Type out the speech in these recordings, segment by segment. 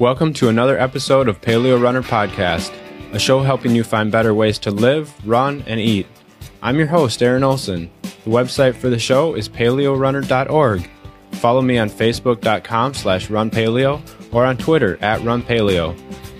Welcome to another episode of Paleo Runner Podcast, a show helping you find better ways to live, run, and eat. I'm your host, Aaron Olson. The website for the show is paleorunner.org. Follow me on facebook.com slash runpaleo or on Twitter at runpaleo.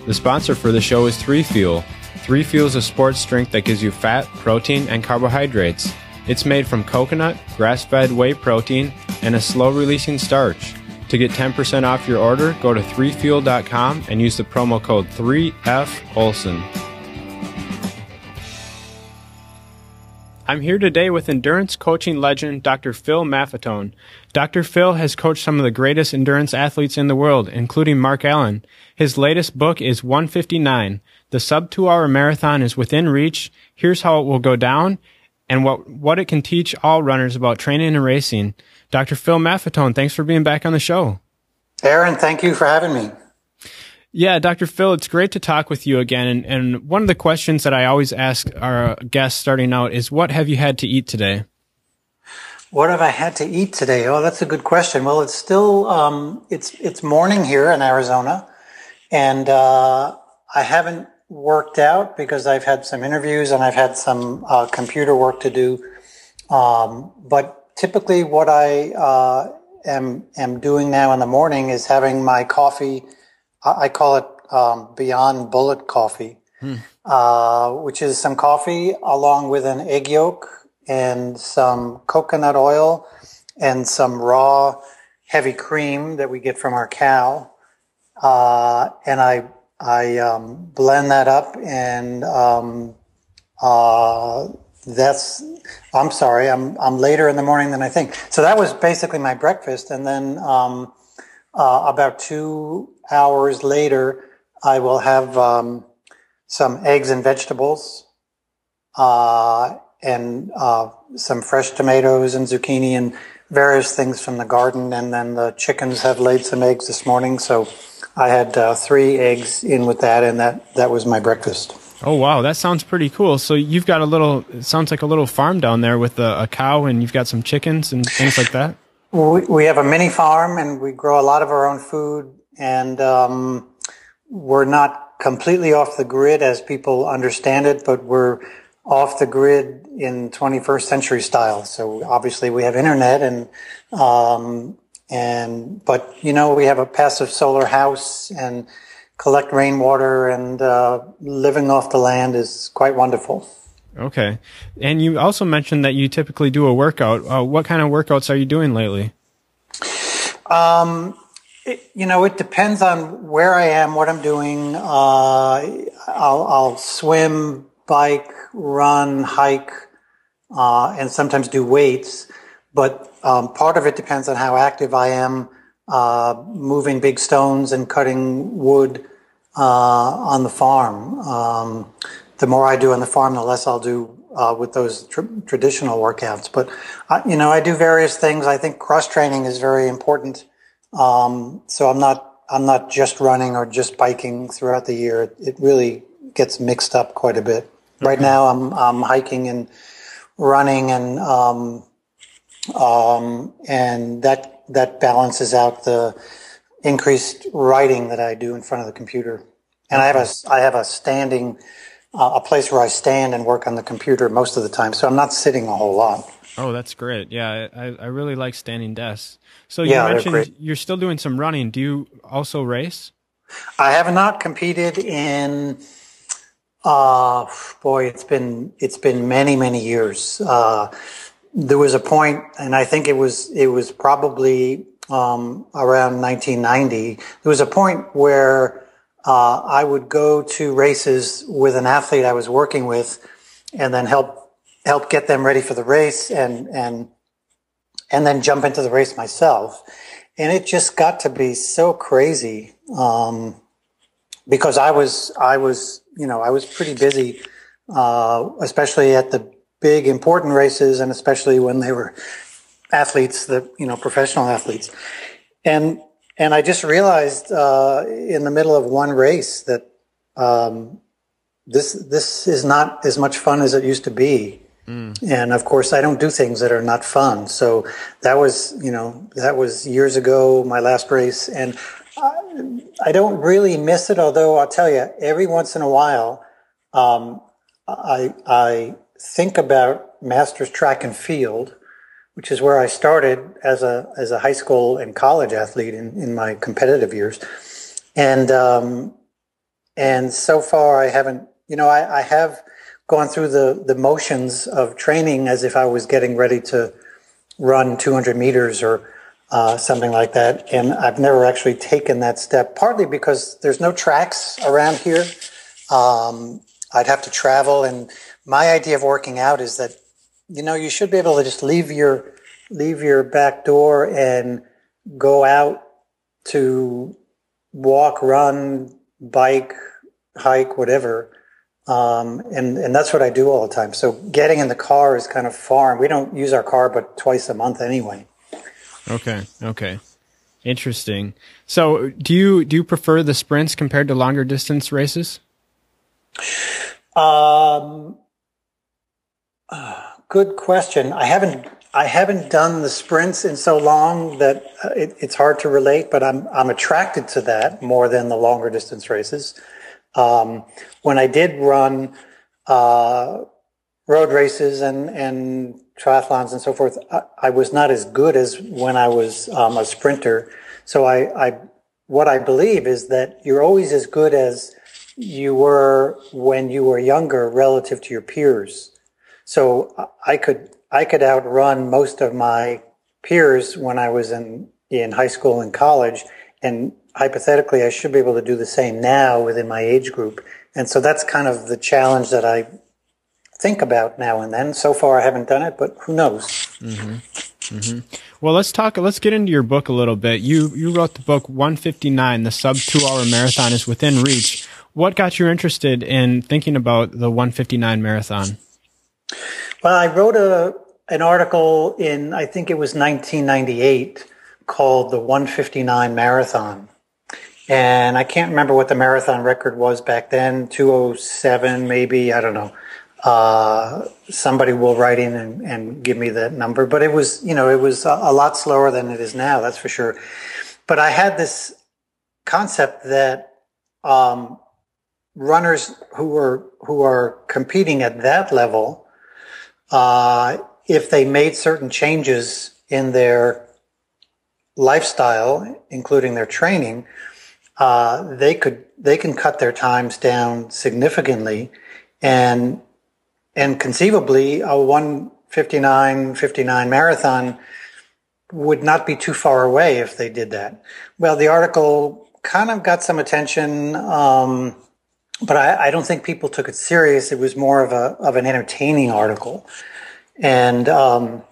The sponsor for the show is 3 Fuel. 3 Fuel is a sports drink that gives you fat, protein, and carbohydrates. It's made from coconut, grass-fed whey protein, and a slow-releasing starch. To get 10% off your order, go to 3fuel.com and use the promo code 3FOLSON. I'm here today with endurance coaching legend Dr. Phil Maffetone. Dr. Phil has coached some of the greatest endurance athletes in the world, including Mark Allen. His latest book is 159. The sub two hour marathon is within reach. Here's how it will go down and what, what it can teach all runners about training and racing. Dr. Phil Maffetone, thanks for being back on the show. Aaron, thank you for having me. Yeah, Dr. Phil, it's great to talk with you again. And, and one of the questions that I always ask our guests starting out is, what have you had to eat today? What have I had to eat today? Oh, that's a good question. Well, it's still um, it's it's morning here in Arizona, and uh, I haven't worked out because I've had some interviews and I've had some uh, computer work to do. Um, but typically what I uh, am am doing now in the morning is having my coffee. I call it um, Beyond Bullet Coffee, hmm. uh, which is some coffee along with an egg yolk and some coconut oil and some raw heavy cream that we get from our cow. Uh, and I I um, blend that up and um, uh, that's i'm sorry i'm i'm later in the morning than i think. So that was basically my breakfast and then um, uh, about two hours later i will have um, some eggs and vegetables uh, and uh, some fresh tomatoes and zucchini and various things from the garden and then the chickens have laid some eggs this morning. So i had uh, three eggs in with that and that that was my breakfast Oh wow, that sounds pretty cool. So you've got a little, it sounds like a little farm down there with a, a cow, and you've got some chickens and things like that. We, we have a mini farm, and we grow a lot of our own food, and um, we're not completely off the grid as people understand it, but we're off the grid in 21st century style. So obviously we have internet and um, and but you know we have a passive solar house and collect rainwater and uh, living off the land is quite wonderful. Okay. And you also mentioned that you typically do a workout. Uh, what kind of workouts are you doing lately? Um, it, you know, it depends on where I am, what I'm doing. Uh, I'll, I'll, swim, bike, run, hike, uh, and sometimes do weights. But um, part of it depends on how active I am, uh, moving big stones and cutting wood uh, on the farm. Um, the more I do on the farm, the less I'll do uh, with those tr- traditional workouts. But I, you know, I do various things. I think cross training is very important. Um, so I'm not I'm not just running or just biking throughout the year. It, it really gets mixed up quite a bit. Okay. Right now, I'm I'm hiking and running and um, um, and that that balances out the increased writing that I do in front of the computer. And I have a, I have a standing, uh, a place where I stand and work on the computer most of the time. So I'm not sitting a whole lot. Oh, that's great. Yeah, I, I really like standing desks. So you yeah, mentioned you're still doing some running. Do you also race? I have not competed in, uh, boy, it's been, it's been many, many years. Uh, there was a point, and I think it was, it was probably um, around 1990, there was a point where uh, I would go to races with an athlete I was working with, and then help help get them ready for the race, and and and then jump into the race myself. And it just got to be so crazy um, because I was I was you know I was pretty busy, uh, especially at the big important races, and especially when they were athletes, the you know professional athletes, and and I just realized uh, in the middle of one race that um, this this is not as much fun as it used to be. Mm. And of course, I don't do things that are not fun. So that was, you know, that was years ago, my last race. And I, I don't really miss it, although I'll tell you, every once in a while, um, I, I think about master's track and field, which is where I started as a, as a high school and college athlete in, in my competitive years. And, um, and so far I haven't, you know, I, I have gone through the, the motions of training as if I was getting ready to run 200 meters or uh, something like that. And I've never actually taken that step, partly because there's no tracks around here. Um, I'd have to travel. And my idea of working out is that, you know, you should be able to just leave your, leave your back door and go out to walk, run, bike, hike, whatever. Um, and, and that's what I do all the time. So getting in the car is kind of foreign. We don't use our car but twice a month anyway. Okay. Okay. Interesting. So do you, do you prefer the sprints compared to longer distance races? Um, uh, good question. I haven't I haven't done the sprints in so long that uh, it, it's hard to relate, but I'm I'm attracted to that more than the longer distance races. Um, when I did run uh, road races and and triathlons and so forth, I, I, was not as good as when I was um, a sprinter. So I, I what I believe is that you're always as good as you were when you were younger relative to your peers. So I could I could outrun most of my peers when I was in, in high school and college. And hypothetically, I should be able to do the same now within my age group. And so that's kind of the challenge that I think about now and then. So far, I haven't done it, but who knows? Mm-hmm. Mm-hmm. Well, let's talk. Let's get into your book a little bit. You you wrote the book 159. The sub two hour marathon is within reach. What got you interested in thinking about the 159 marathon? Well, I wrote a an article in I think it was 1998 called the 159 Marathon. And I can't remember what the marathon record was back then, 207 maybe, I don't know. Uh, somebody will write in and, and, give me that number, but it was, you know, it was a, a lot slower than it is now, that's for sure. But I had this concept that um, runners who are who are competing at that level uh, if they made certain changes in their lifestyle, including their training, uh, they could they can cut their times down significantly, and and conceivably a 159 59 marathon would not be too far away if they did that. Well, the article kind of got some attention. Um, but I, I, don't think people took it serious. It was more of a of an entertaining article. And um,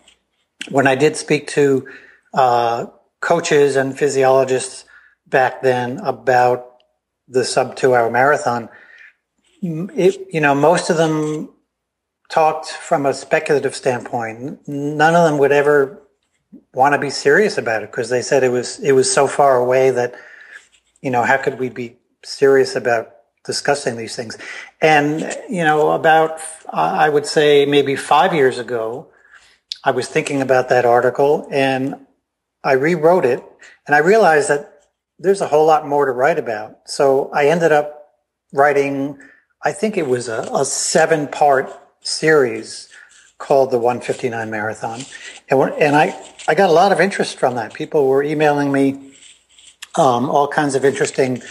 when I did speak to uh, coaches and physiologists back then about the sub two hour marathon, it, you know, most of them talked from a speculative standpoint. None of them would ever want to be serious about it because they said it was it was so far away that you know how could we be serious about discussing these things. And, you know, about, I would say maybe five years ago, I was thinking about that article and I rewrote it and I realized that there's a whole lot more to write about. So I ended up writing, I think it was a, a seven part series called the 159 Marathon. And, and I, I got a lot of interest from that. People were emailing me um, all kinds of interesting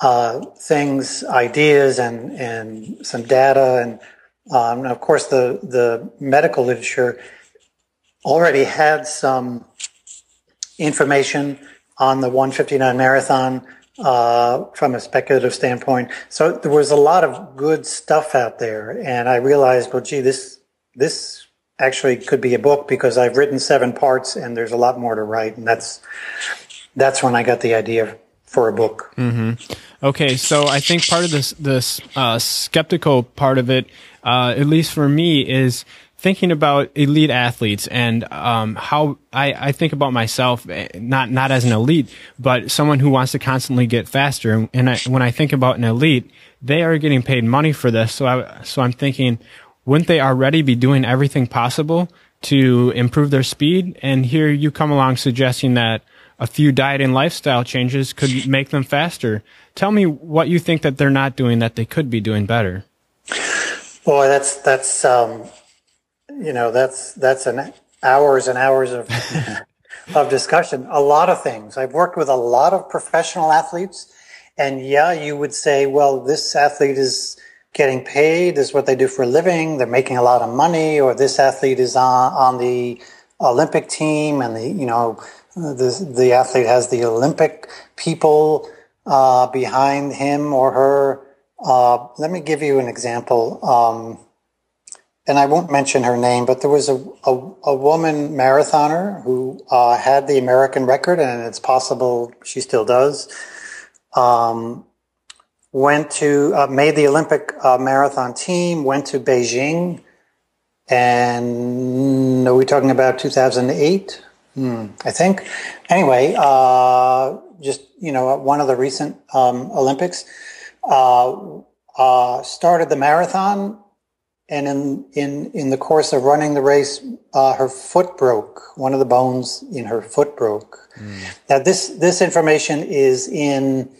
uh, things, ideas, and and some data, and, um, and of course the the medical literature already had some information on the 159 marathon uh, from a speculative standpoint. So there was a lot of good stuff out there, and I realized, well, gee, this this actually could be a book because I've written seven parts, and there's a lot more to write, and that's that's when I got the idea for a book. Mm-hmm. Okay, so I think part of this this uh, skeptical part of it, uh, at least for me, is thinking about elite athletes and um, how I, I think about myself, eh, not not as an elite, but someone who wants to constantly get faster. And I, when I think about an elite, they are getting paid money for this. So I so I'm thinking, wouldn't they already be doing everything possible to improve their speed? And here you come along suggesting that a few diet and lifestyle changes could make them faster. Tell me what you think that they're not doing that they could be doing better. Boy, that's that's um, you know that's that's an hours and hours of of discussion. A lot of things. I've worked with a lot of professional athletes, and yeah, you would say, well, this athlete is getting paid. This is what they do for a living. They're making a lot of money, or this athlete is on on the Olympic team, and the you know the the athlete has the Olympic people uh, behind him or her. Uh, let me give you an example. Um, and I won't mention her name, but there was a, a, a woman marathoner who uh, had the American record, and it's possible she still does. Um, went to, uh, made the Olympic uh, marathon team, went to Beijing, and are we talking about 2008? Hmm, I think. Anyway, uh, just, you know, one of the recent um, Olympics, uh, uh, started the marathon and in in in the course of running the race, uh, her foot broke. One of the bones in her foot broke. Mm. Now this this information is in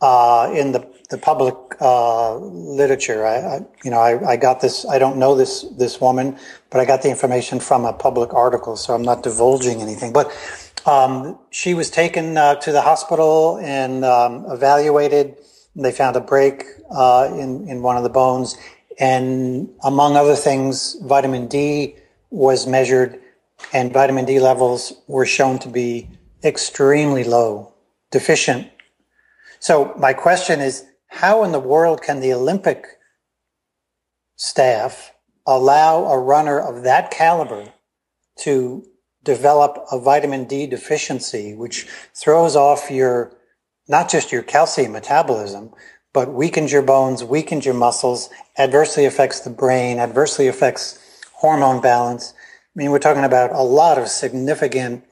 uh, in the the public uh, literature. I, I, you know I, I got this. I don't know this this woman, but I got the information from a public article, so I'm not divulging anything. But um, she was taken uh, to the hospital and um, evaluated. They found a break uh, in in one of the bones and among other things, vitamin D was measured and vitamin D levels were shown to be extremely low, deficient. So my question is, how in the world can the Olympic staff allow a runner of that caliber to develop a vitamin D deficiency, which throws off your, not just your calcium metabolism, but weakens your bones, weakens your muscles, adversely affects the brain, adversely affects hormone balance. I mean, we're talking about a lot of significant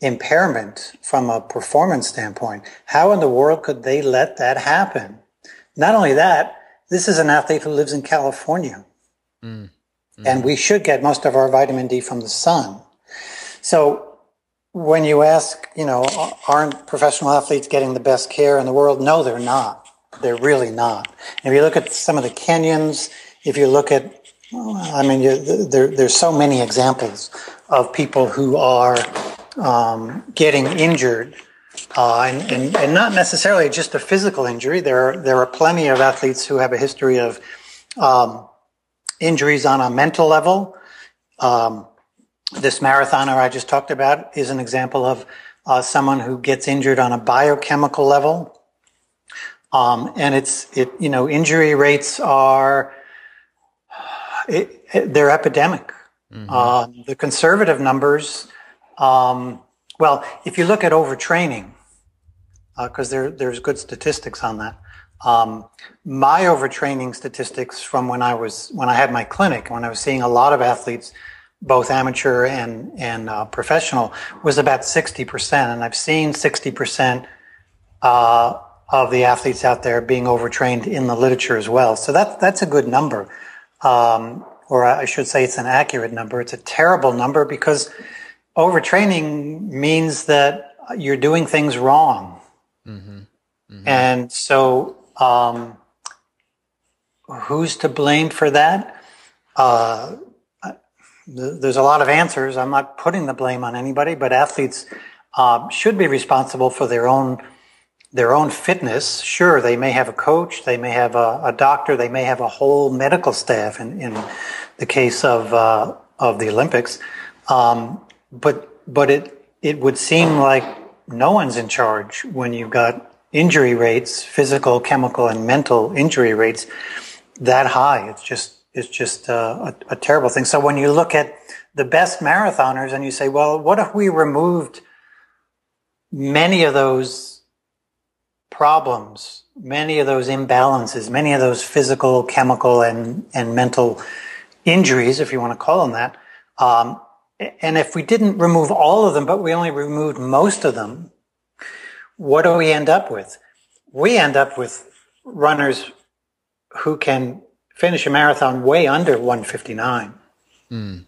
impairment from a performance standpoint. How in the world could they let that happen? Not only that, this is an athlete who lives in California. Mm. Mm. And we should get most of our vitamin D from the sun. So when you ask, you know, aren't professional athletes getting the best care in the world? No, they're not. They're really not. If you look at some of the Kenyans, if you look at, I mean, there, there's so many examples of people who are um, getting injured, uh, and, and, and, not necessarily just a physical injury. There are, there are plenty of athletes who have a history of um, injuries on a mental level. Um, this marathoner I just talked about is an example of uh, someone who gets injured on a biochemical level. Um, and it's, it, you know, injury rates are, it, it, they're epidemic. Mm-hmm. Um, the conservative numbers, um, well, if you look at overtraining, because uh, there, there's good statistics on that. Um, my overtraining statistics from when I was when I had my clinic, when I was seeing a lot of athletes, both amateur and and uh, professional, was about sixty percent, and I've seen sixty percent uh, of the athletes out there being overtrained in the literature as well. So that, that's a good number. Um, or I should say it's an accurate number. It's a terrible number because overtraining means that you're doing things wrong. Mm-hmm. Mm-hmm. And so, um, who's to blame for that? Uh, there's a lot of answers. I'm not putting the blame on anybody, but athletes uh, should be responsible for their own their own fitness. Sure, they may have a coach, they may have a, a doctor, they may have a whole medical staff. In, in the case of uh, of the Olympics, um, but but it it would seem like no one's in charge when you've got injury rates, physical, chemical, and mental injury rates that high. It's just it's just uh, a, a terrible thing. So when you look at the best marathoners and you say, well, what if we removed many of those problems, many of those imbalances, many of those physical, chemical, and, and mental injuries, if you want to call them that. Um, and if we didn't remove all of them, but we only removed most of them, what do we end up with? We end up with runners who can finish a marathon way under 159. Mm.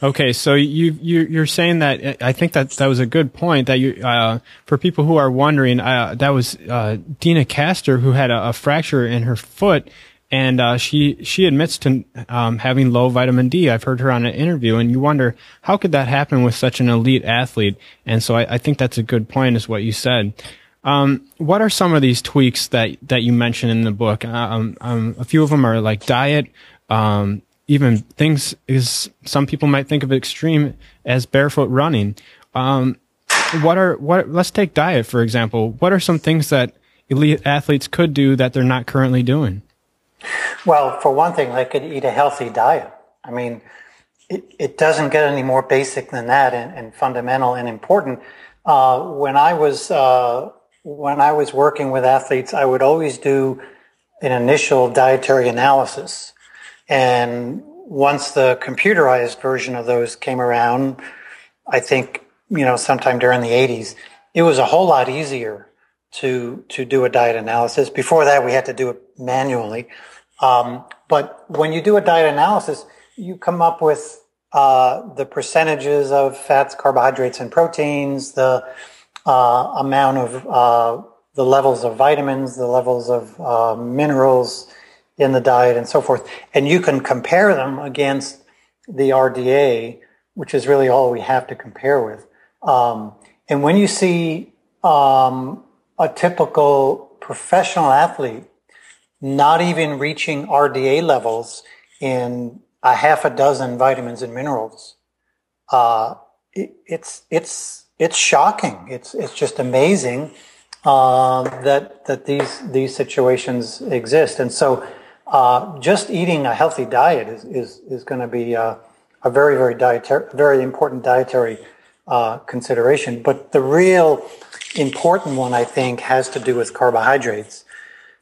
Okay, so you, you are saying that I think that that was a good point that you uh, for people who are wondering uh, that was uh, Deena Kastor who had a, a, fracture in her foot and uh, she she admits to um, having low vitamin D. I've heard her on an interview, and you wonder how could that happen with such an elite athlete. And so I, I think that's a good point, is what you said. Um, what are some of these tweaks that that you mentioned in the book? Um, um, a few of them are like diet, um, even things is some people might think of extreme as barefoot running. Um, what are what? Let's take diet for example. What are some things that elite athletes could do that they're not currently doing? Well, for one thing, they could eat a healthy diet. I mean, it, it doesn't get any more basic than that and, and fundamental and important. Uh, when I was uh, when I was working with athletes, I would always do an initial dietary analysis, and once the computerized version of those came around, I think you know sometime during the '80s, it was a whole lot easier to to do a diet analysis. Before that, we had to do it manually. Um, but when you do a diet analysis, you come up with uh, the percentages of fats, carbohydrates, and proteins, the uh, amount of uh, the levels of vitamins, the levels of uh, minerals in the diet, and so forth. And you can compare them against the RDA, which is really all we have to compare with. Um, and when you see um, a typical professional athlete not even reaching RDA levels in a half a dozen vitamins and minerals. Uh, it, it's it's it's shocking. It's it's just amazing uh, that that these these situations exist. And so, uh, just eating a healthy diet is is is going to be a very very dietary very important dietary uh, consideration. But the real important one, I think, has to do with carbohydrates,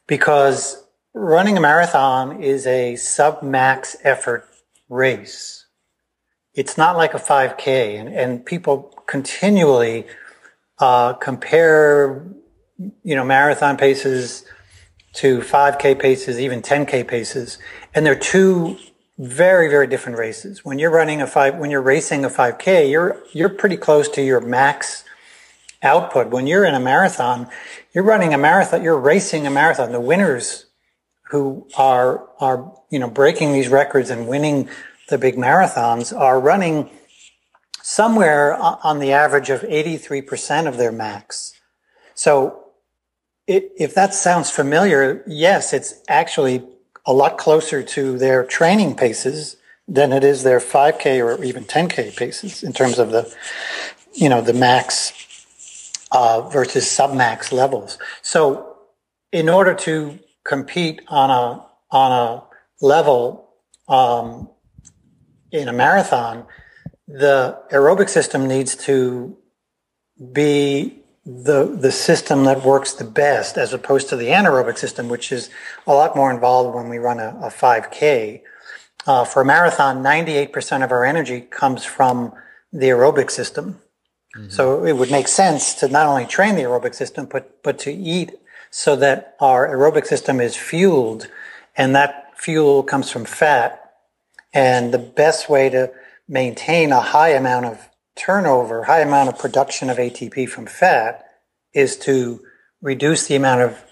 because running a marathon is a sub max effort race. It's not like a 5K, and, and people continually uh, compare, you know, marathon paces to 5K paces, even 10K paces, and they're two very, very different races. When you're running a five, when you're racing a 5K, you're you're pretty close to your max output. When you're in a marathon, you're running a marathon, you're racing a marathon. The winners who are are you know breaking these records and winning the big marathons are running somewhere on the average of 83% of their max. So it, if that sounds familiar, yes, it's actually a lot closer to their training paces than it is their 5K or even 10K paces in terms of the, you know, the max uh, versus submax levels. So in order to compete on a on a level um, in a marathon, the aerobic system needs to be the the system that works the best, as opposed to the anaerobic system, which is a lot more involved when we run a, a 5K. Uh, for a marathon, 98% of our energy comes from the aerobic system. Mm-hmm. So it would make sense to not only train the aerobic system, but but to eat so that our aerobic system is fueled and that fuel comes from fat. And the best way to maintain a high amount of turnover, high amount of production of ATP from fat is to reduce the amount of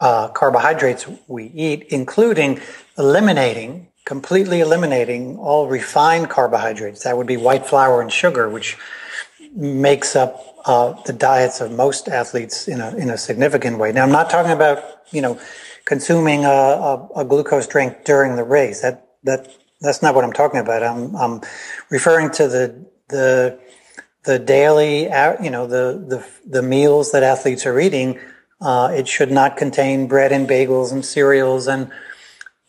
uh, carbohydrates we eat, including eliminating, completely eliminating all refined carbohydrates. That would be white flour and sugar, which makes up uh, the diets of most athletes in a in a significant way. Now, I'm not talking about you know consuming a, a, a glucose drink during the race. That that that's not what I'm talking about. I'm I'm referring to the the the daily you know the the the meals that athletes are eating. Uh, it should not contain bread and bagels and cereals and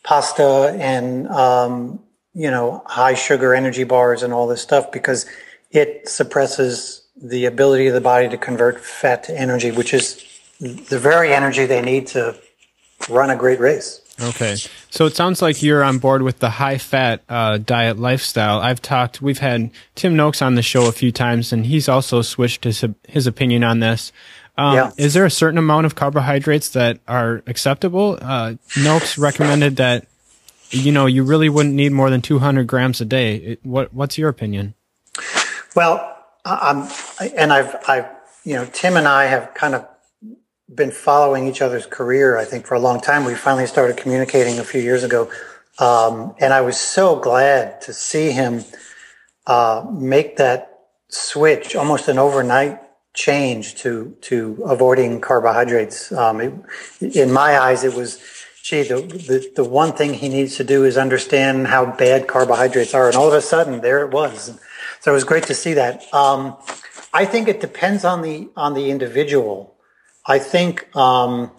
pasta and um, you know high sugar energy bars and all this stuff because it suppresses the ability of the body to convert fat to energy, which is the very energy they need to run a great race. Okay. So it sounds like you're on board with the high fat uh, diet lifestyle. I've talked, we've had Tim Noakes on the show a few times, and he's also switched his, his opinion on this. Um, yeah. Is there a certain amount of carbohydrates that are acceptable? Uh, Noakes recommended that you know, you really wouldn't need more than 200 grams a day. It, what, what's your opinion? Well, I'm, and I've, I've, you know, Tim and I have kind of been following each other's career, I think, for a long time. We finally started communicating a few years ago. Um, and I was so glad to see him uh, make that switch, almost an overnight change to to avoiding carbohydrates. Um, it, in my eyes, it was, gee, the, the the one thing he needs to do is understand how bad carbohydrates are, and all of a sudden, there it was. So it was great to see that. Um, I think it depends on the on the individual. I think, um,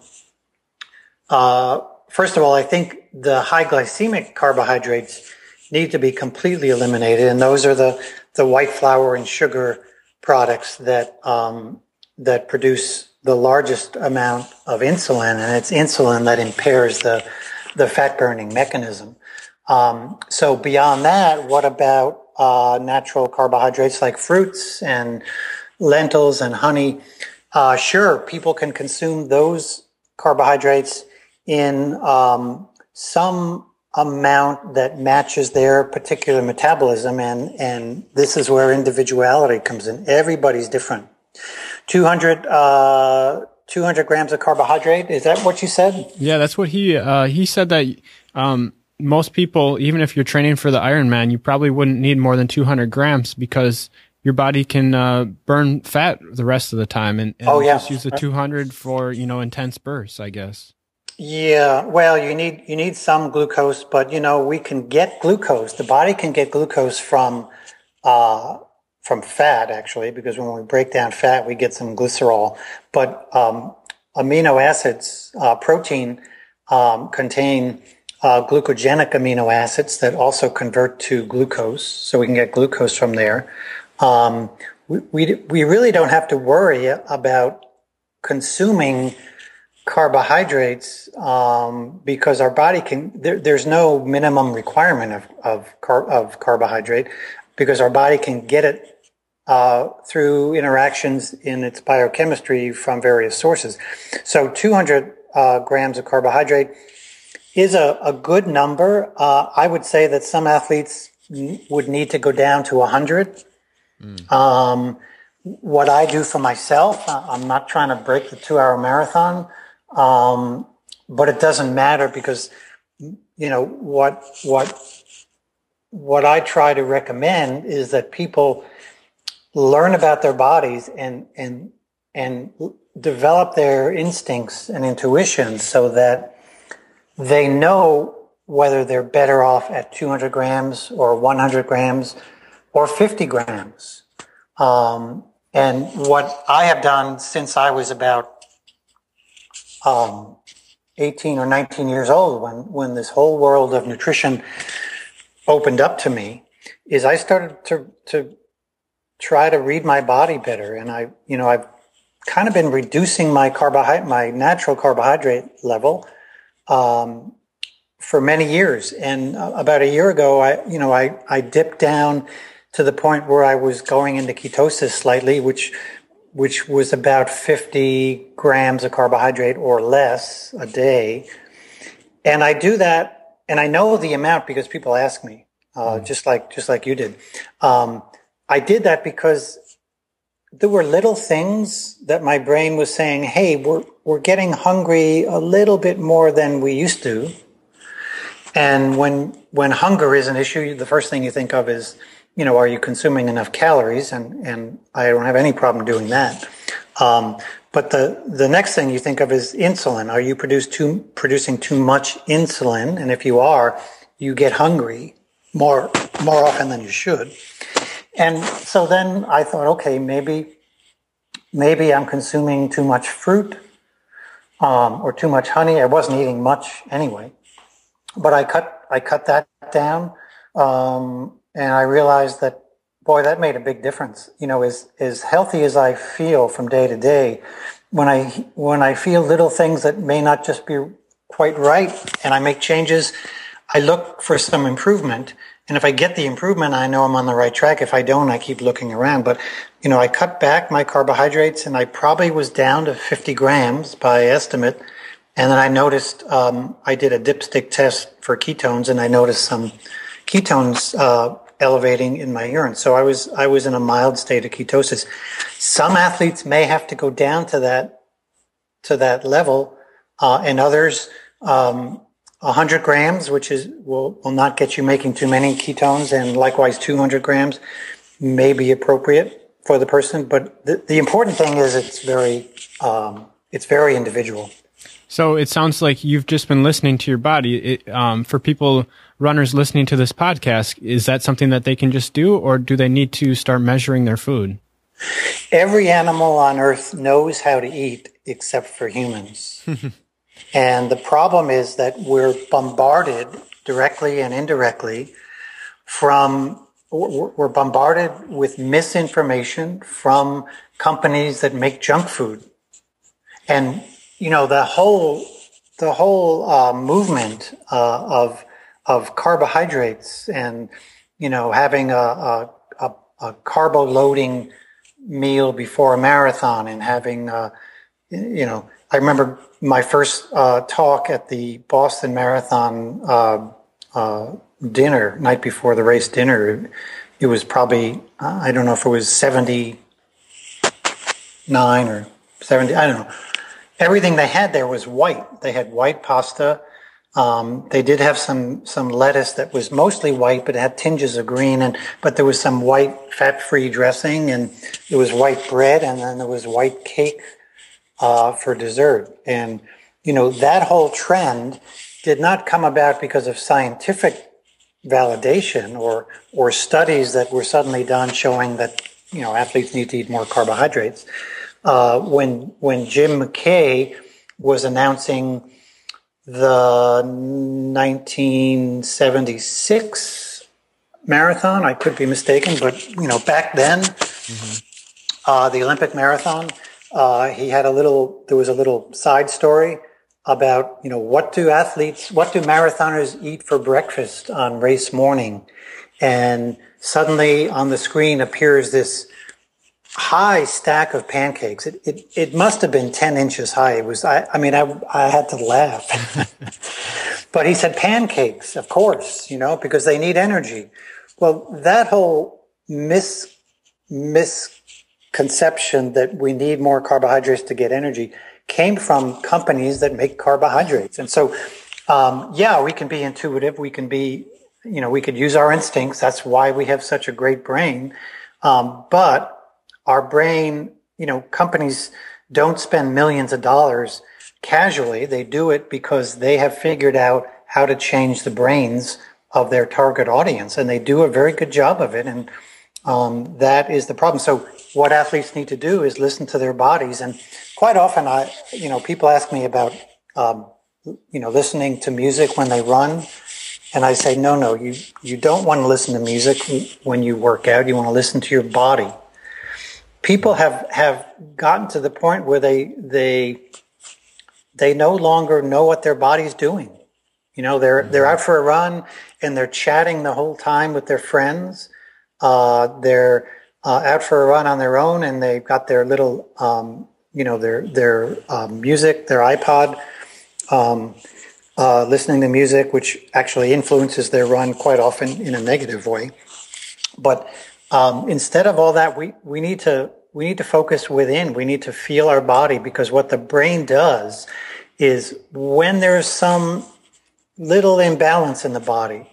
uh, first of all, I think the high glycemic carbohydrates need to be completely eliminated, and those are the the white flour and sugar products that um, that produce the largest amount of insulin, and it's insulin that impairs the the fat burning mechanism. Um, so beyond that, what about uh, natural carbohydrates like fruits and lentils and honey? Uh, sure, people can consume those carbohydrates in um, some amount that matches their particular metabolism, and and this is where individuality comes in. Everybody's different. 200, uh, 200 grams of carbohydrate. Is that what you said? Yeah, that's what he uh, he said that. Um, most people, even if you're training for the Ironman, you probably wouldn't need more than 200 grams because your body can uh, burn fat the rest of the time, and, and oh yeah, just use the 200 for you know intense bursts, I guess. Yeah, well, you need you need some glucose, but you know we can get glucose. The body can get glucose from uh, from fat actually, because when we break down fat, we get some glycerol. But um, amino acids, uh, protein, um, contain uh, glucogenic amino acids that also convert to glucose, so we can get glucose from there um, we, we, we really don't have to worry about consuming carbohydrates um, because our body can there, there's no minimum requirement of of, car, of carbohydrate because our body can get it uh, through interactions in its biochemistry from various sources. So 200 uh, grams of carbohydrate is a, a good number. Uh, I would say that some athletes would need to go down to 100 Mm. Um, what I do for myself, I'm not trying to break the two hour marathon, um, but it doesn't matter because, you know, what, what, what I try to recommend is that people learn about their bodies and, and, and develop their instincts and intuitions so that they know whether they're better off at 200 grams or 100 grams or 50 grams. Um, and what I have done since I was about um, 18 or 19 years old, when, when this whole world of nutrition opened up to me, is I started to, to try to read my body better. And I, you know, I've kind of been reducing my carbohydrate, my natural carbohydrate level, um, for many years. And uh, about a year ago, I, you know, I, I dipped down to the point where I was going into ketosis slightly, which which was about 50 grams of carbohydrate or less a day. And I do that, and I know the amount because people ask me, uh, mm. just like just like you did. Um, I did that because there were little things that my brain was saying, "Hey, we're we're getting hungry a little bit more than we used to." And when when hunger is an issue, the first thing you think of is you know, are you consuming enough calories? And, and I don't have any problem doing that. Um, but the, the next thing you think of is insulin. Are you produce too, producing too much insulin? And if you are, you get hungry more, more often than you should. And so then I thought, okay, maybe, maybe I'm consuming too much fruit, um, or too much honey. I wasn't eating much anyway, but I cut, I cut that down. Um, and I realized that boy, that made a big difference. You know, as as healthy as I feel from day to day, when I when I feel little things that may not just be quite right, and I make changes, I look for some improvement. And if I get the improvement, I know I'm on the right track. If I don't, I keep looking around. But you know, I cut back my carbohydrates, and I probably was down to 50 grams by estimate. And then I noticed um, I did a dipstick test for ketones, and I noticed some ketones uh, elevating in my urine. So I was I was in a mild state of ketosis. Some athletes may have to go down to that to that level, uh, and others. Um, 100 grams, which is will, will not get you making too many ketones, and likewise 200 grams may be appropriate for the person. But the, the important thing is it's very um, it's very individual. So it sounds like you've just been listening to your body. It, um, for people, runners listening to this podcast, is that something that they can just do, or do they need to start measuring their food? Every animal on earth knows how to eat except for humans. and the problem is that we're bombarded directly and indirectly from, we're bombarded with misinformation from companies that make junk food. And you know the whole the whole uh, movement uh, of of carbohydrates and you know having a, a, a, a carbo loading meal before a marathon and having uh, you know I remember my first uh, talk at the Boston Marathon uh, uh, dinner night before the race dinner. It was probably I don't know if it was seventy nine or seventy I don't know everything they had there was white. They had white pasta. Um, they did have some some lettuce that was mostly white, but it had tinges of green. And but there was some white fat-free dressing, and there was white bread, and then there was white cake uh, for dessert. And you know that whole trend did not come about because of scientific validation or or studies that were suddenly done showing that you know athletes need to eat more carbohydrates uh, when when Jim McKay was announcing the 1976 marathon. I could be mistaken, but you know, back then, mm-hmm. uh, the Olympic marathon, uh, he had a little. There was a little side story about you know what do athletes, what do marathoners eat for breakfast on race morning, and suddenly on the screen appears this high stack of pancakes. It, it, it must have been 10 inches high. It was, I, I mean, I, I had to laugh. but he said pancakes, of course, you know, because they need energy. Well, that whole mis, misconception that we need more carbohydrates to get energy came from companies that make carbohydrates. And so, um, yeah, we can be intuitive. We can be, you know, we could use our instincts. That's why we have such a great brain. Um, but our brain, you know, companies don't spend millions of dollars casually. They do it because they have figured out how to change the brains of their target audience, and they do a very good job of it. And um, that is the problem. So, what athletes need to do is listen to their bodies. And quite often, I, you know, people ask me about, um, you know, listening to music when they run. And I say, no, no, you, you don't want to listen to music when you work out. You want to listen to your body people have have gotten to the point where they they they no longer know what their body's doing. You know, they're they're out for a run and they're chatting the whole time with their friends. Uh, they're uh, out for a run on their own, and they've got their little, um, you know, their their uh, music, their iPod, um, uh, listening to music, which actually influences their run quite often in a negative way. But um, instead of all that, we, we need to we need to focus within. We need to feel our body because what the brain does is when there's some little imbalance in the body,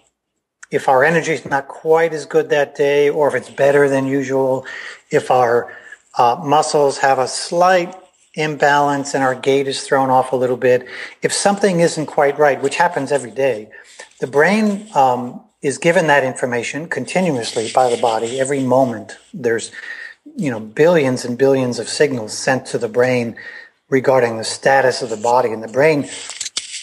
if our energy is not quite as good that day, or if it's better than usual, if our uh, muscles have a slight imbalance and our gait is thrown off a little bit, if something isn't quite right, which happens every day, the brain um, is given that information continuously by the body every moment. There's, you know, billions and billions of signals sent to the brain regarding the status of the body, and the brain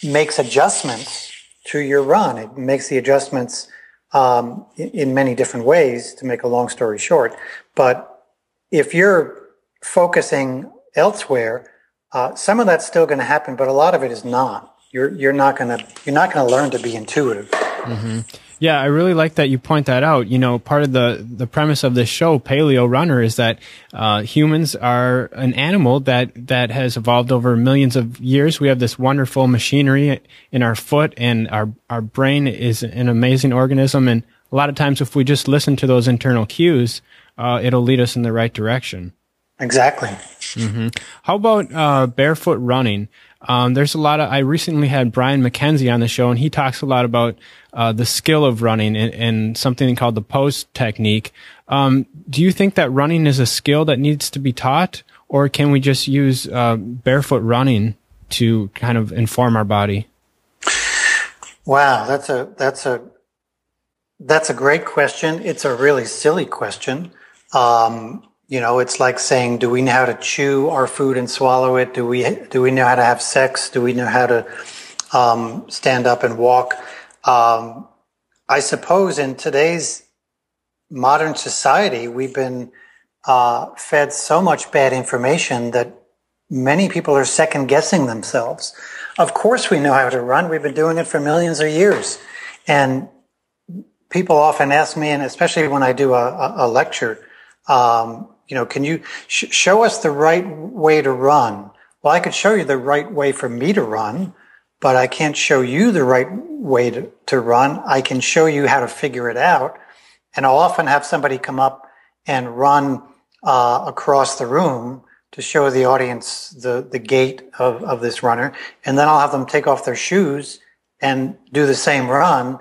makes adjustments to your run. It makes the adjustments um, in, many different ways. To make a long story short, but if you're focusing elsewhere, uh, some of that's still going to happen, but a lot of it is not. You're you're not going to you're not going to learn to be intuitive Mm-hmm. Yeah, I really like that you point that out. You know, part of the, the premise of this show, Paleo Runner, is that uh, humans are an animal that, that has evolved over millions of years. We have this wonderful machinery in our foot, and our, our brain is an amazing organism. And a lot of times, if we just listen to those internal cues, uh, it'll lead us in the right direction. Exactly. Mm-hmm. How about uh, barefoot running? Um, there's a lot of. I recently had Brian MacKenzie on the show, and he talks a lot about uh, the skill of running and, and, something called the Pose technique. Um, do you think that running is a skill that needs to be taught, or can we just use uh, barefoot running to kind of inform our body? Wow, that's a that's a that's a great question. It's a really silly question. Um, you know, it's like saying, do we know how to chew our food and swallow it? Do we, do we know how to have sex? Do we know how to um, stand up and walk? Um, I suppose in today's modern society, we've been uh, fed so much bad information that many people are second guessing themselves. Of course, we know how to run. We've been doing it for millions of years. And people often ask me, and especially when I do a, a lecture, um, you know, can you sh- show us the right way to run? Well, I could show you the right way for me to run, but I can't show you the right way to, to run. I can show you how to figure it out. And I'll often have somebody come up and run uh, across the room to show the audience the, the gait of, of this runner. And then I'll have them take off their shoes and do the same run.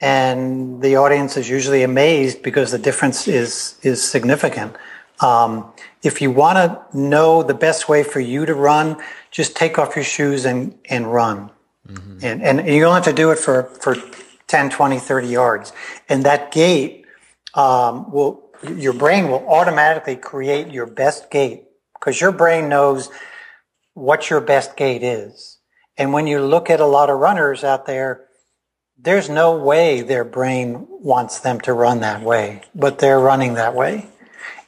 And the audience is usually amazed because the difference is, is significant. Um, if you want to know the best way for you to run, just take off your shoes and, and run. Mm-hmm. And, and you don't have to do it for, for 10, 20, 30 yards. And that gait, um, will, your brain will automatically create your best gait because your brain knows what your best gait is. And when you look at a lot of runners out there, there's no way their brain wants them to run that way, but they're running that way.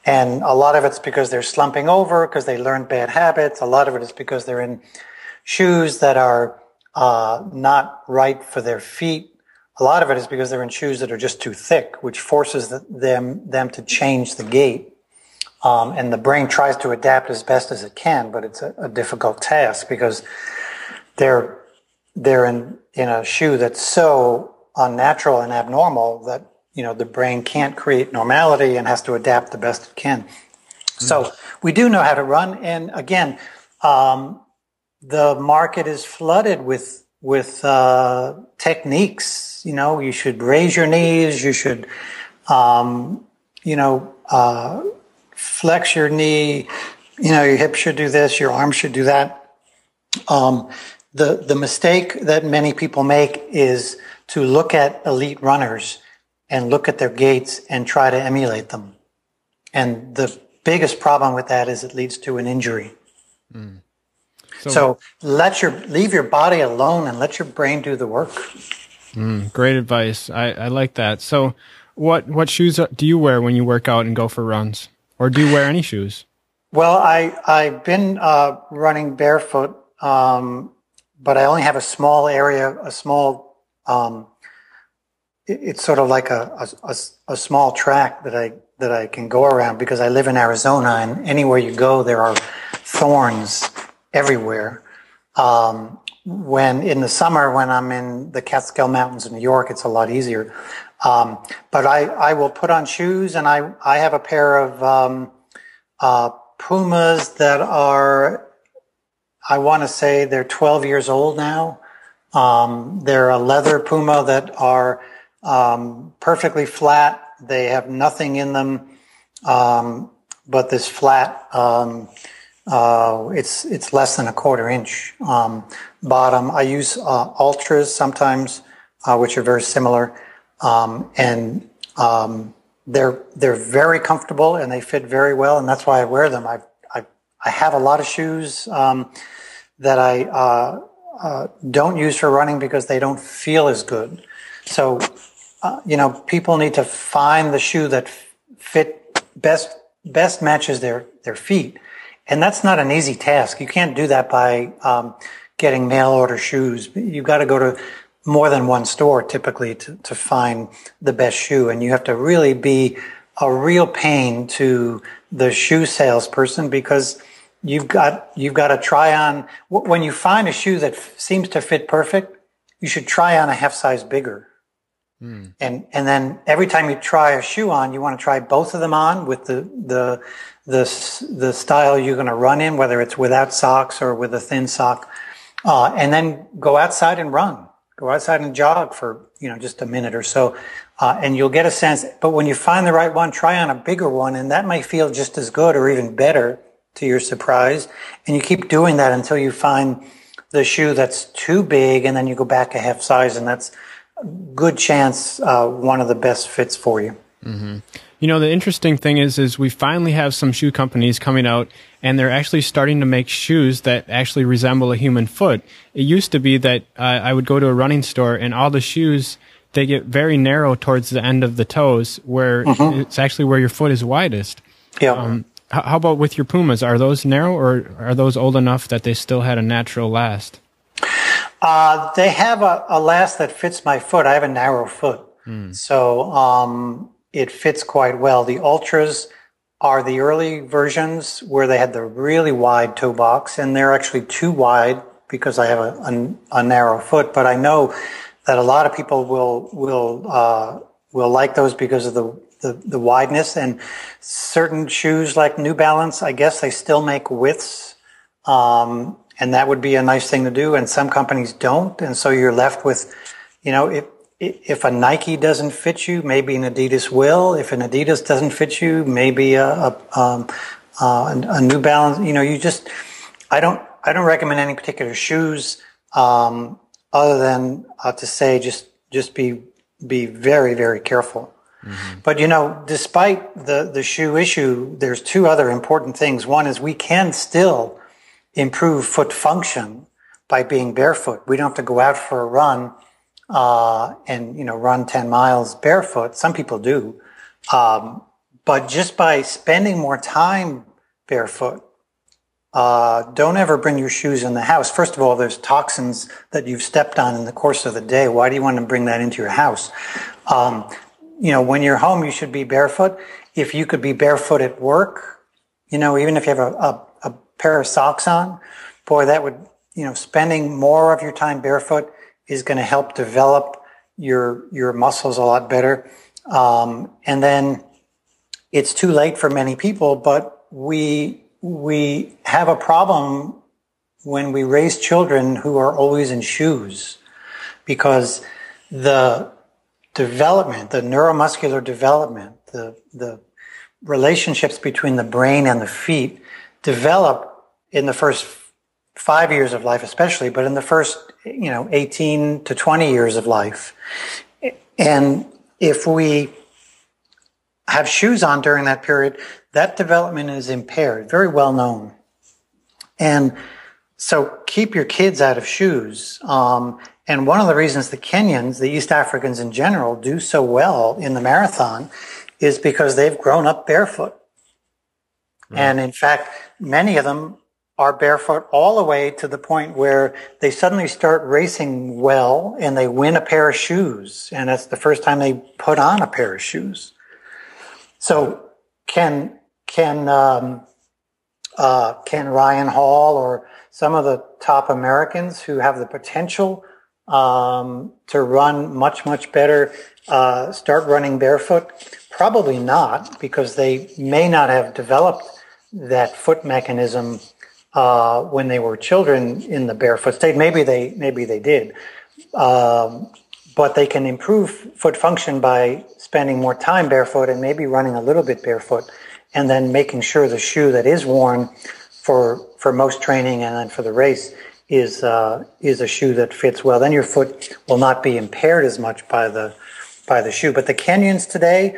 And a lot of it's because they're slumping over because they learned bad habits. A lot of it is because they're in shoes that are uh, not right for their feet. A lot of it is because they're in shoes that are just too thick, which forces them them to change the gait. Um, and the brain tries to adapt as best as it can, but it's a, a difficult task because they're they're in in a shoe that's so unnatural and abnormal that you know, the brain can't create normality and has to adapt the best it can. Mm-hmm. So we do know how to run. And again, um, the market is flooded with, with, uh, techniques. You know, you should raise your knees. You should, um, you know, uh, flex your knee. You know, your hip should do this. Your arm should do that. Um, the, the mistake that many people make is to look at elite runners and look at their gaits and try to emulate them. And the biggest problem with that is it leads to an injury. Mm. So, so, let your leave your body alone and let your brain do the work. Mm, great advice. I, I like that. So, what what shoes do you wear when you work out and go for runs, or do you wear any shoes? Well, I I've been uh, running barefoot, um, but I only have a small area, a small um, it's sort of like a, a, a, small track that I that I can go around because I live in Arizona and anywhere you go there are thorns everywhere. Um, when in the summer when I'm in the Catskill Mountains in New York, it's a lot easier. Um, but I, I will put on shoes and I, I have a pair of um, uh, Pumas that are, I want to say they're 12 years old now. Um, they're a leather Puma that are um, perfectly flat. They have nothing in them, um, but this flat, um, uh, it's it's less than a quarter inch um, bottom. I use uh, Altras sometimes, uh, which are very similar, um, and um, they're they're very comfortable and they fit very well, and that's why I wear them. I I, I have a lot of shoes that I uh, uh, don't use for running because they don't feel as good. So uh, you know, people need to find the shoe that fit best best matches their their feet, and that's not an easy task. You can't do that by um, getting mail order shoes. You've got to go to more than one store typically to, to find the best shoe. And you have to really be a real pain to the shoe salesperson because you've got, you've got to try on, when you find a shoe that seems to fit perfect, you should try on a half size bigger. Mm. And, and then every time you try a shoe on, you want to try both of them on with the, the, the, the style you're going to run in, whether it's without socks or with a thin sock. Uh, and then go outside and run. Go outside and jog for, you know, just a minute or so. Uh, and you'll get a sense. But when you find the right one, try on a bigger one and that might feel just as good or even better to your surprise. And you keep doing that until you find the shoe that's too big and then you go back a half size and that's good chance uh, one of the best fits for you. Mm-hmm. You know, the interesting thing is, is we finally have some shoe companies coming out and they're actually starting to make shoes that actually resemble a human foot. It used to be that uh, I would go to a running store and all the shoes, they get very narrow towards the end of the toes where mm-hmm. it's actually where your foot is widest. Yeah. Um, how about with your Pumas? Are those narrow or are those old enough that they still had a natural last? Uh, they have a, a last that fits my foot. I have a narrow foot. Mm. So, um, it fits quite well. The Altras are the early versions where they had the really wide toe box, and they're actually too wide because I have a, a, a narrow foot. But I know that a lot of people will will uh, will like those because of the, the, the wideness and certain shoes like New Balance. I guess they still make widths. Um, and that would be a nice thing to do. And some companies don't. And so you're left with, you know, if, if a Nike doesn't fit you, maybe an Adidas will. If an Adidas doesn't fit you, maybe a, a, um, uh, a New Balance. You know, you just I don't I don't recommend any particular shoes um, other than uh, to say just just be be very very careful. Mm-hmm. But you know, despite the the shoe issue, there's two other important things. One is we can still improve foot function by being barefoot. We don't have to go out for a run uh, and you know run 10 miles barefoot. Some people do, um, but just by spending more time barefoot, uh, don't ever bring your shoes in the house. First of all, there's toxins that you've stepped on in the course of the day. Why do you want to bring that into your house? Um, you know, when you're home, you should be barefoot. If you could be barefoot at work, you know, even if you have a, a pair of socks on, boy, that would, you know, spending more of your time barefoot is going to help develop your your muscles a lot better. Um, and then it's too late for many people, but we we have a problem when we raise children who are always in shoes because the development, the neuromuscular development, the the relationships between the brain and the feet develop in the first five years of life, especially, but in the first, you know, 18 to 20 years of life. And if we have shoes on during that period, that development is impaired, very well known. And so keep your kids out of shoes. Um, and one of the reasons the Kenyans, the East Africans in general, do so well in the marathon is because they've grown up barefoot. Mm. And in fact, many of them are barefoot all the way to the point where they suddenly start racing well and they win a pair of shoes. And that's the first time they put on a pair of shoes. So can, can, um, uh, can Ryan Hall or some of the top Americans who have the potential um, to run much, much better uh, start running barefoot? Probably not, because they may not have developed that foot mechanism uh, when they were children in the barefoot state. Maybe they maybe they did, um, but they can improve foot function by spending more time barefoot and maybe running a little bit barefoot, and then making sure the shoe that is worn for for most training and then for the race is uh, is a shoe that fits well. Then your foot will not be impaired as much by the by the shoe. But the Kenyans today,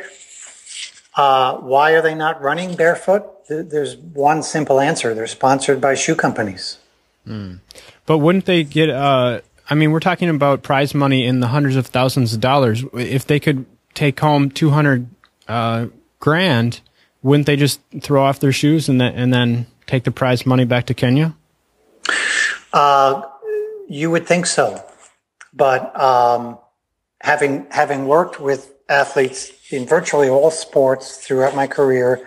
uh, why are they not running barefoot? There's one simple answer. They're sponsored by shoe companies. Mm. But wouldn't they get? Uh, I mean, we're talking about prize money in the hundreds of thousands of dollars. If they could take home two hundred uh, grand, wouldn't they just throw off their shoes and then and then take the prize money back to Kenya? Uh, you would think so. but um, having having worked with athletes in virtually all sports throughout my career,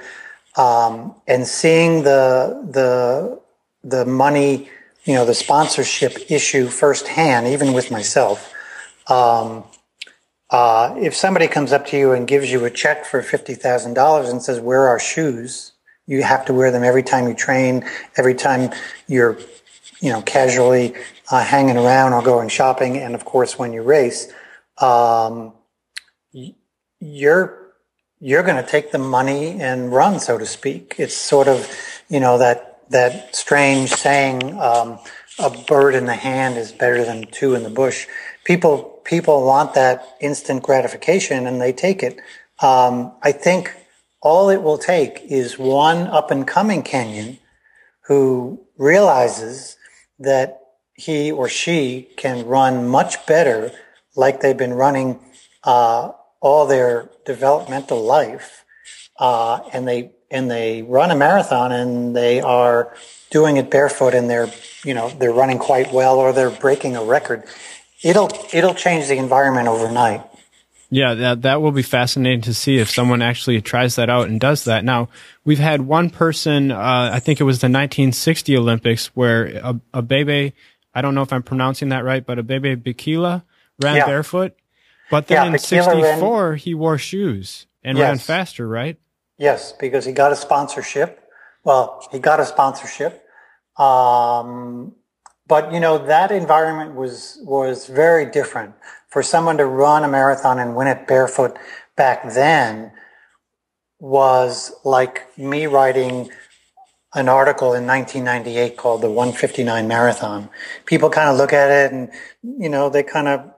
um, and seeing the the the money, you know, the sponsorship issue firsthand, even with myself. Um, uh, if somebody comes up to you and gives you a check for fifty thousand dollars and says, "Wear our shoes?" You have to wear them every time you train, every time you're, you know, casually uh, hanging around or going shopping, and of course when you race. Um, you're you're going to take the money and run, so to speak. It's sort of, you know, that that strange saying, um, "A bird in the hand is better than two in the bush." People people want that instant gratification, and they take it. Um, I think all it will take is one up and coming Kenyan who realizes that he or she can run much better, like they've been running. Uh, all their developmental life, uh, and they and they run a marathon and they are doing it barefoot and they're you know they're running quite well or they're breaking a record. It'll it'll change the environment overnight. Yeah, that that will be fascinating to see if someone actually tries that out and does that. Now, we've had one person, uh, I think it was the 1960 Olympics, where a, Abebe, I don't know if I'm pronouncing that right, but Abebe Bikila ran yeah. barefoot but then yeah, in '64, ran, he wore shoes and yes. ran faster, right? Yes, because he got a sponsorship. Well, he got a sponsorship. Um, but you know that environment was was very different for someone to run a marathon and win it barefoot back then was like me writing an article in 1998 called the 159 marathon people kind of look at it and you know they kind of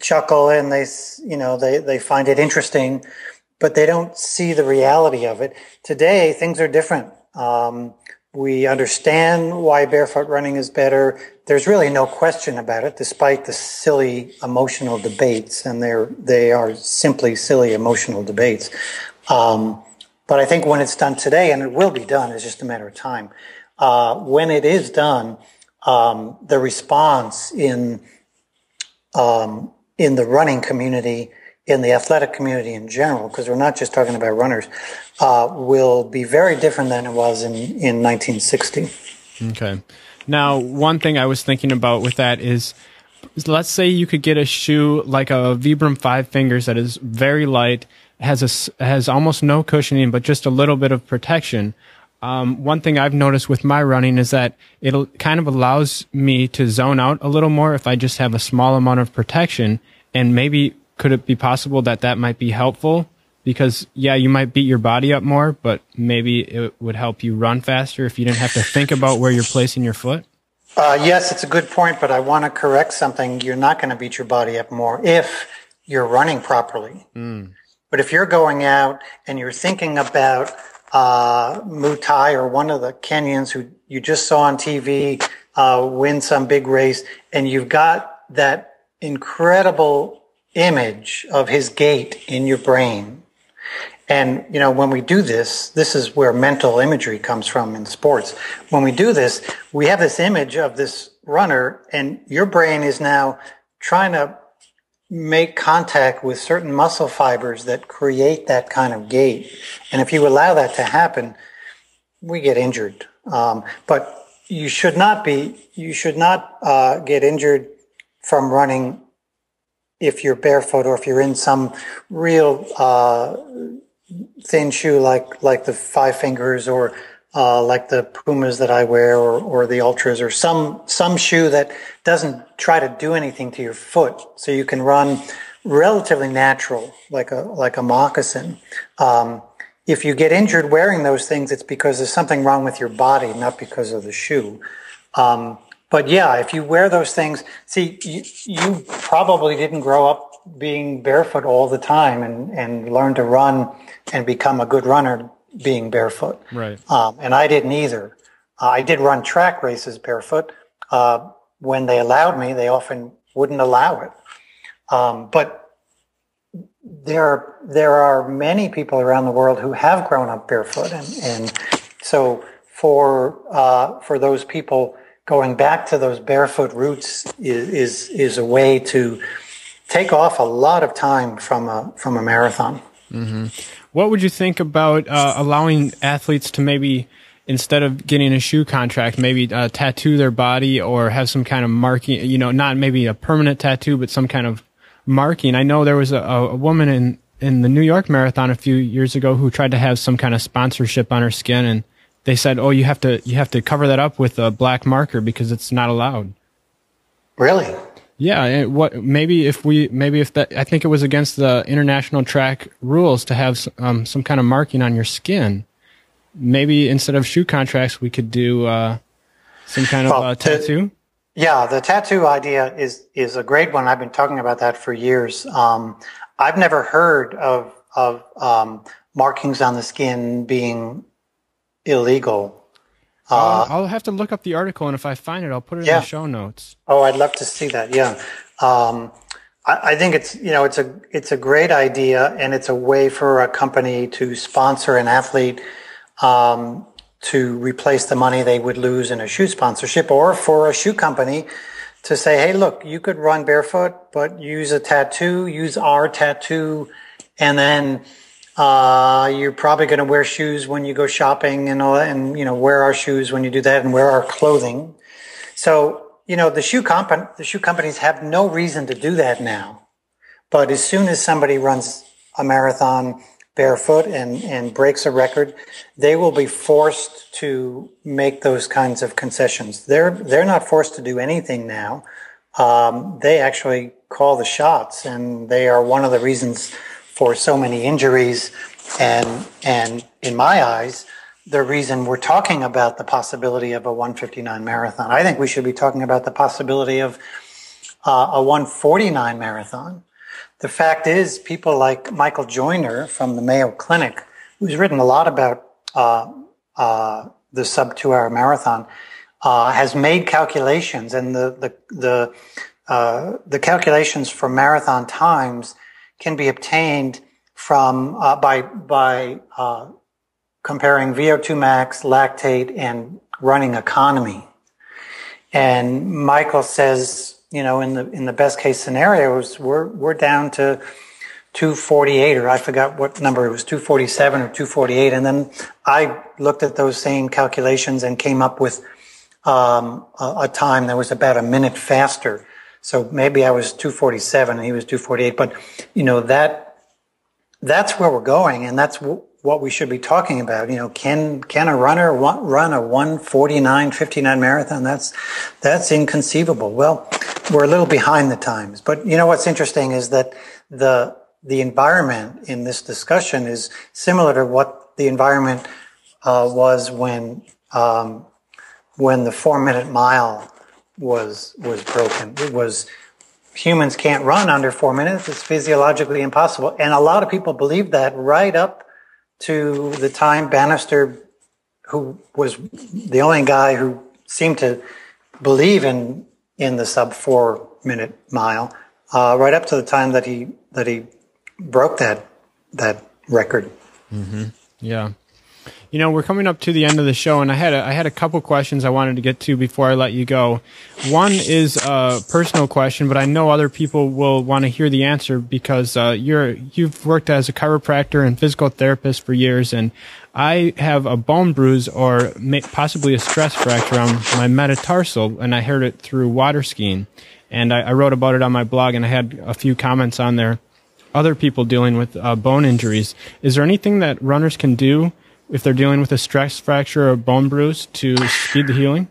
chuckle and they, you know, they, they find it interesting, but they don't see the reality of it. Today, things are different. Um, we understand why barefoot running is better. There's really no question about it, despite the silly emotional debates, and they're they are simply silly emotional debates. Um, but I think when it's done today, and it will be done, it's just a matter of time. Uh, when it is done, um, the response in um, in the running community, in the athletic community in general, because we're not just talking about runners, uh, will be very different than it was in, in 1960. Okay. Now, one thing I was thinking about with that is, let's say you could get a shoe like a Vibram Five Fingers that is very light, has a has almost no cushioning, but just a little bit of protection. Um, one thing I've noticed with my running is that it kind of allows me to zone out a little more if I just have a small amount of protection. And maybe could it be possible that that might be helpful? Because yeah, you might beat your body up more, but maybe it would help you run faster if you didn't have to think about where you're placing your foot. Uh, yes, it's a good point, but I want to correct something. You're not going to beat your body up more if you're running properly. Mm. But if you're going out and you're thinking about uh, Mutai or one of the Kenyans who you just saw on TV uh, win some big race, and you've got that incredible image of his gait in your brain. And, you know, when we do this, this is where mental imagery comes from in sports. When we do this, we have this image of this runner and your brain is now trying to make contact with certain muscle fibers that create that kind of gait. And if you allow that to happen, we get injured. Um, but you should not be, you should not uh, get injured from running if you're barefoot or if you're in some real uh, thin shoe like like the five fingers or uh, like the Pumas that I wear or, or the Altras or some, some shoe that doesn't try to do anything to your foot. So you can run relatively natural, like a, like a moccasin. Um, if you get injured wearing those things, it's because there's something wrong with your body, not because of the shoe. Um, but yeah, if you wear those things, see, you, you probably didn't grow up being barefoot all the time and, and learn to run and become a good runner being barefoot. Right. Um, and I didn't either. Uh, I did run track races barefoot. Uh, when they allowed me, they often wouldn't allow it. Um, but there, there are many people around the world who have grown up barefoot, and, and so for uh, for those people, going back to those barefoot roots is, is, is a way to take off a lot of time from a, from a marathon. Mm-hmm. What would you think about uh, allowing athletes to maybe, instead of getting a shoe contract, maybe uh, tattoo their body or have some kind of marking, you know, not maybe a permanent tattoo, but some kind of marking? I know there was a, a woman in, in the New York Marathon a few years ago who tried to have some kind of sponsorship on her skin and they said, "Oh, you have to you have to cover that up with a black marker because it's not allowed." Really? Yeah, what maybe if we maybe if that I think it was against the international track rules to have um, some kind of marking on your skin. Maybe instead of shoe contracts, we could do uh, some kind of well, uh, tattoo. yeah, the tattoo idea is is a great one. I've been talking about that for years. Um, I've never heard of of um, markings on the skin being illegal. Uh, I'll have to look up the article, and if I find it, I'll put it yeah. in the show notes. Oh, I'd love to see that. Yeah, um, I, I, think it's you know it's a it's a great idea, and it's a way for a company to sponsor an athlete um, to replace the money they would lose in a shoe sponsorship, or for a shoe company to say, "Hey, look, you could run barefoot, but use a tattoo, use our tattoo, and then." Uh, you're probably going to wear shoes when you go shopping and all that, and you know wear our shoes when you do that, and wear our clothing. So you know the shoe comp- the shoe companies have no reason to do that now. But as soon as somebody runs a marathon barefoot and and breaks a record, they will be forced to make those kinds of concessions. They're they're not forced to do anything now. Um, they actually call the shots, and they are one of the reasons for so many injuries. And, and in my eyes, the reason we're talking about the possibility of a 159 marathon. I think we should be talking about the possibility of uh, a 149 marathon. The fact is, people like Michael Joyner from the Mayo Clinic, who's written a lot about uh, uh, the sub two hour marathon, uh, has made calculations, and the the the, uh, the calculations for marathon times can be obtained from uh, by by uh, comparing VO2 max, lactate, and running economy. And Michael says, you know, in the in the best case scenarios, we're we're down to 248, or I forgot what number it was, 247 or 248. And then I looked at those same calculations and came up with um, a, a time that was about a minute faster so maybe I was 247 and he was 248, but you know, that, that's where we're going. And that's w- what we should be talking about. You know, can, can a runner run a 149, 59 marathon? That's, that's inconceivable. Well, we're a little behind the times, but you know, what's interesting is that the, the environment in this discussion is similar to what the environment uh, was when um, when the four minute mile was was broken. It was humans can't run under four minutes. It's physiologically impossible. And a lot of people believe that right up to the time Bannister, who was the only guy who seemed to believe in in the sub four minute mile, uh, right up to the time that he that he broke that that record. Mm-hmm. Yeah. You know, we're coming up to the end of the show, and I had a, I had a couple questions I wanted to get to before I let you go. One is a personal question, but I know other people will want to hear the answer because uh, you're you've worked as a chiropractor and physical therapist for years, and I have a bone bruise or possibly a stress fracture on my metatarsal, and I heard it through water skiing, and I, I wrote about it on my blog, and I had a few comments on there. Other people dealing with uh, bone injuries. Is there anything that runners can do? If they're dealing with a stress fracture or bone bruise to speed the healing?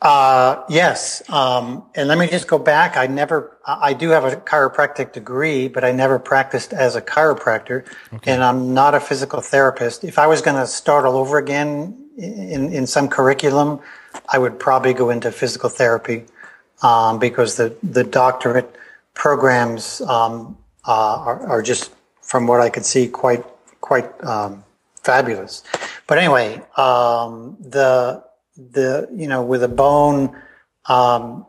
Uh, yes. Um, and let me just go back. I never, I do have a chiropractic degree, but I never practiced as a chiropractor okay. and I'm not a physical therapist. If I was going to start all over again in, in some curriculum, I would probably go into physical therapy, um, because the, the doctorate programs, um, uh, are, are, just, from what I could see, quite, quite, um, fabulous. But anyway, um, the the you know with a bone, um,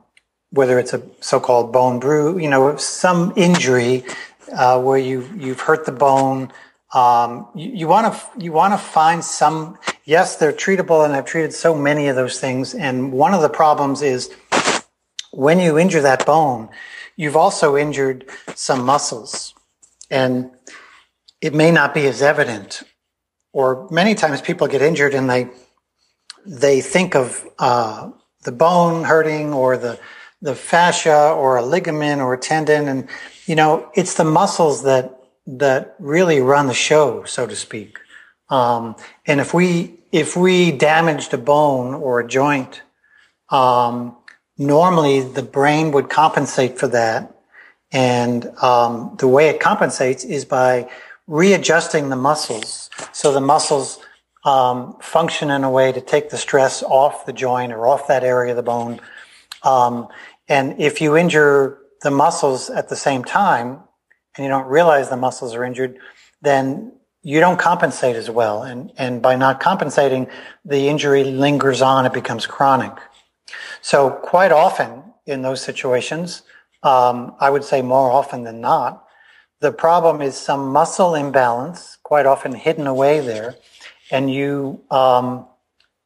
whether it's a so-called bone bruise, you know, some injury uh, where you you've hurt the bone. Um, you want to you want to find some. yes, they're treatable, and I've treated so many of those things. And one of the problems is when you injure that bone, you've also injured some muscles. And it may not be as evident. Or many times people get injured and they they think of uh, the bone hurting or the the fascia or a ligament or a tendon, and you know it's the muscles that that really run the show, so to speak. Um, and if we if we damaged a bone or a joint, um, normally the brain would compensate for that. And um, the way it compensates is by readjusting the muscles. So the muscles um, function in a way to take the stress off the joint or off that area of the bone. Um, and if you injure the muscles at the same time and you don't realize the muscles are injured, then you don't compensate as well. And, and by not compensating, the injury lingers on. It becomes chronic. So quite often in those situations, um, I would say more often than not, the problem is some muscle imbalance, quite often hidden away there, and you um,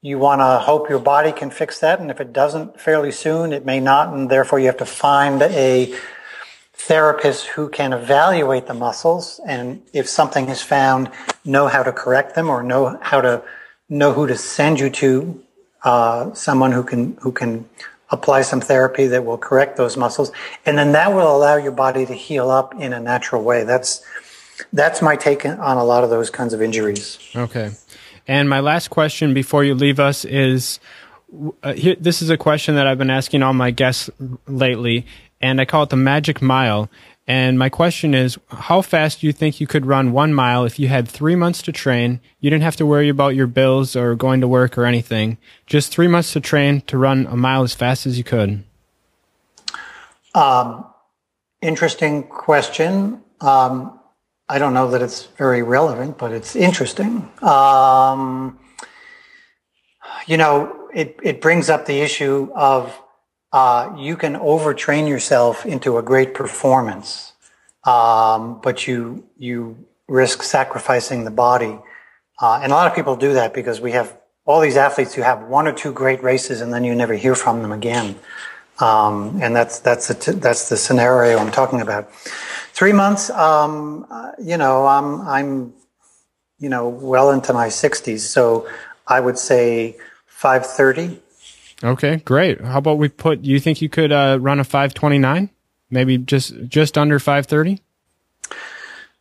you want to hope your body can fix that, and if it doesn't fairly soon, it may not, and therefore you have to find a therapist who can evaluate the muscles, and if something is found, know how to correct them or know how to know who to send you to uh, someone who can who can apply some therapy that will correct those muscles, and then that will allow your body to heal up in a natural way. That's that's my take on a lot of those kinds of injuries. Okay, and my last question before you leave us is. Uh, here, this is a question that I've been asking all my guests lately, and I call it the magic mile. And my question is, how fast do you think you could run one mile if you had three months to train? You didn't have to worry about your bills or going to work or anything. Just three months to train to run a mile as fast as you could. Um, interesting question. Um, I don't know that it's very relevant, but it's interesting. Um, you know, it, it brings up the issue of uh, you can overtrain yourself into a great performance, um, but you you risk sacrificing the body. Uh, and a lot of people do that because we have all these athletes who have one or two great races and then you never hear from them again. Um, and that's that's the t- that's the scenario I'm talking about. Three months, um, uh, you know, I'm I'm you know well into my 60s, so I would say 530 Okay, great. How about we put? You think you could uh, run a five twenty nine? Maybe just just under five thirty.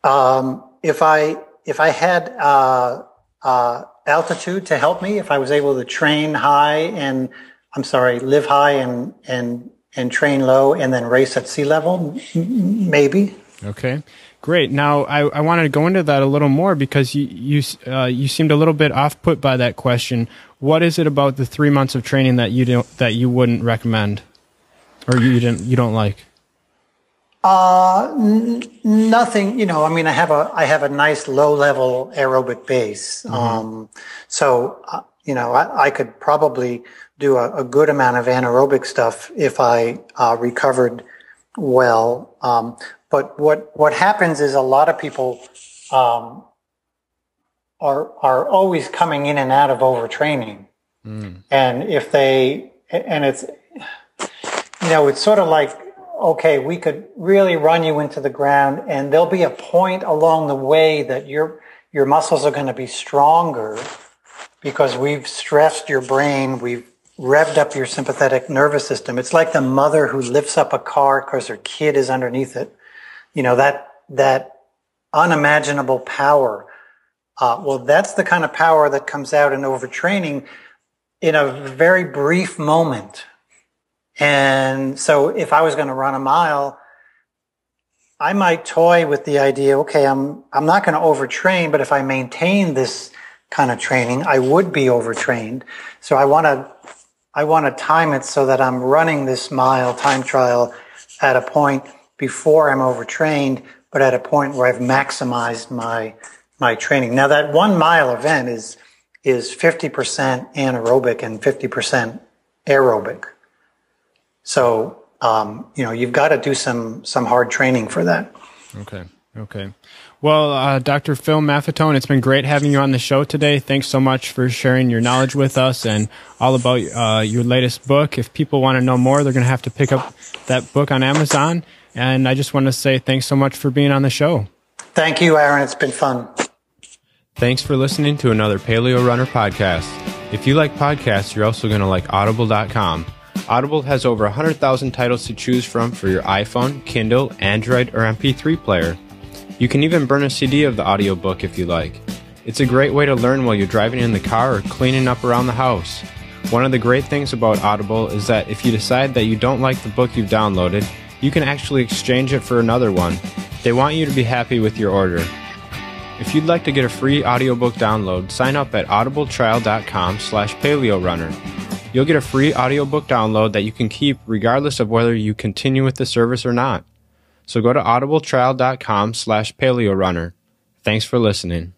Um, if I if I had uh, uh, altitude to help me, if I was able to train high and I'm sorry, live high and and and train low, and then race at sea level, maybe. Okay. Great. Now, I, I wanted to go into that a little more because you you uh, you seemed a little bit off put by that question. What is it about the three months of training that you don't that you wouldn't recommend, or you didn't you don't like? Uh, n- nothing. You know, I mean, I have a I have a nice low level aerobic base. Mm-hmm. Um, so uh, you know, I, I, could probably do a, a, good amount of anaerobic stuff if I uh, recovered well. Um, but what what happens is a lot of people um, are are always coming in and out of overtraining, mm. and if they and it's you know it's sort of like okay we could really run you into the ground, and there'll be a point along the way that your your muscles are going to be stronger because we've stressed your brain, we've revved up your sympathetic nervous system. It's like the mother who lifts up a car because her kid is underneath it you know, that, that unimaginable power. Uh, well, that's the kind of power that comes out in overtraining in a very brief moment. And so if I was going to run a mile, I might toy with the idea, okay, I'm, I'm not going to overtrain, but if I maintain this kind of training, I would be overtrained. So I want to, I want to time it so that I'm running this mile time trial at a point before I'm overtrained, but at a point where I've maximized my my training. Now that one mile event is is 50% anaerobic and 50% aerobic. So um, you know you've got to do some some hard training for that. Okay. Okay. Well, uh, Dr. Phil Maffetone, it's been great having you on the show today. Thanks so much for sharing your knowledge with us and all about uh, your latest book. If people want to know more, they're going to have to pick up that book on Amazon. And I just want to say thanks so much for being on the show. Thank you, Aaron. It's been fun. Thanks for listening to another Paleo Runner podcast. If you like podcasts, you're also going to like audible.com. Audible has over 100,000 titles to choose from for your iPhone, Kindle, Android, or MP3 player. You can even burn a CD of the audiobook if you like. It's a great way to learn while you're driving in the car or cleaning up around the house. One of the great things about Audible is that if you decide that you don't like the book you've downloaded, you can actually exchange it for another one. They want you to be happy with your order. If you'd like to get a free audiobook download, sign up at audibletrial.com slash paleorunner. You'll get a free audiobook download that you can keep regardless of whether you continue with the service or not. So go to audibletrial.com slash paleorunner. Thanks for listening.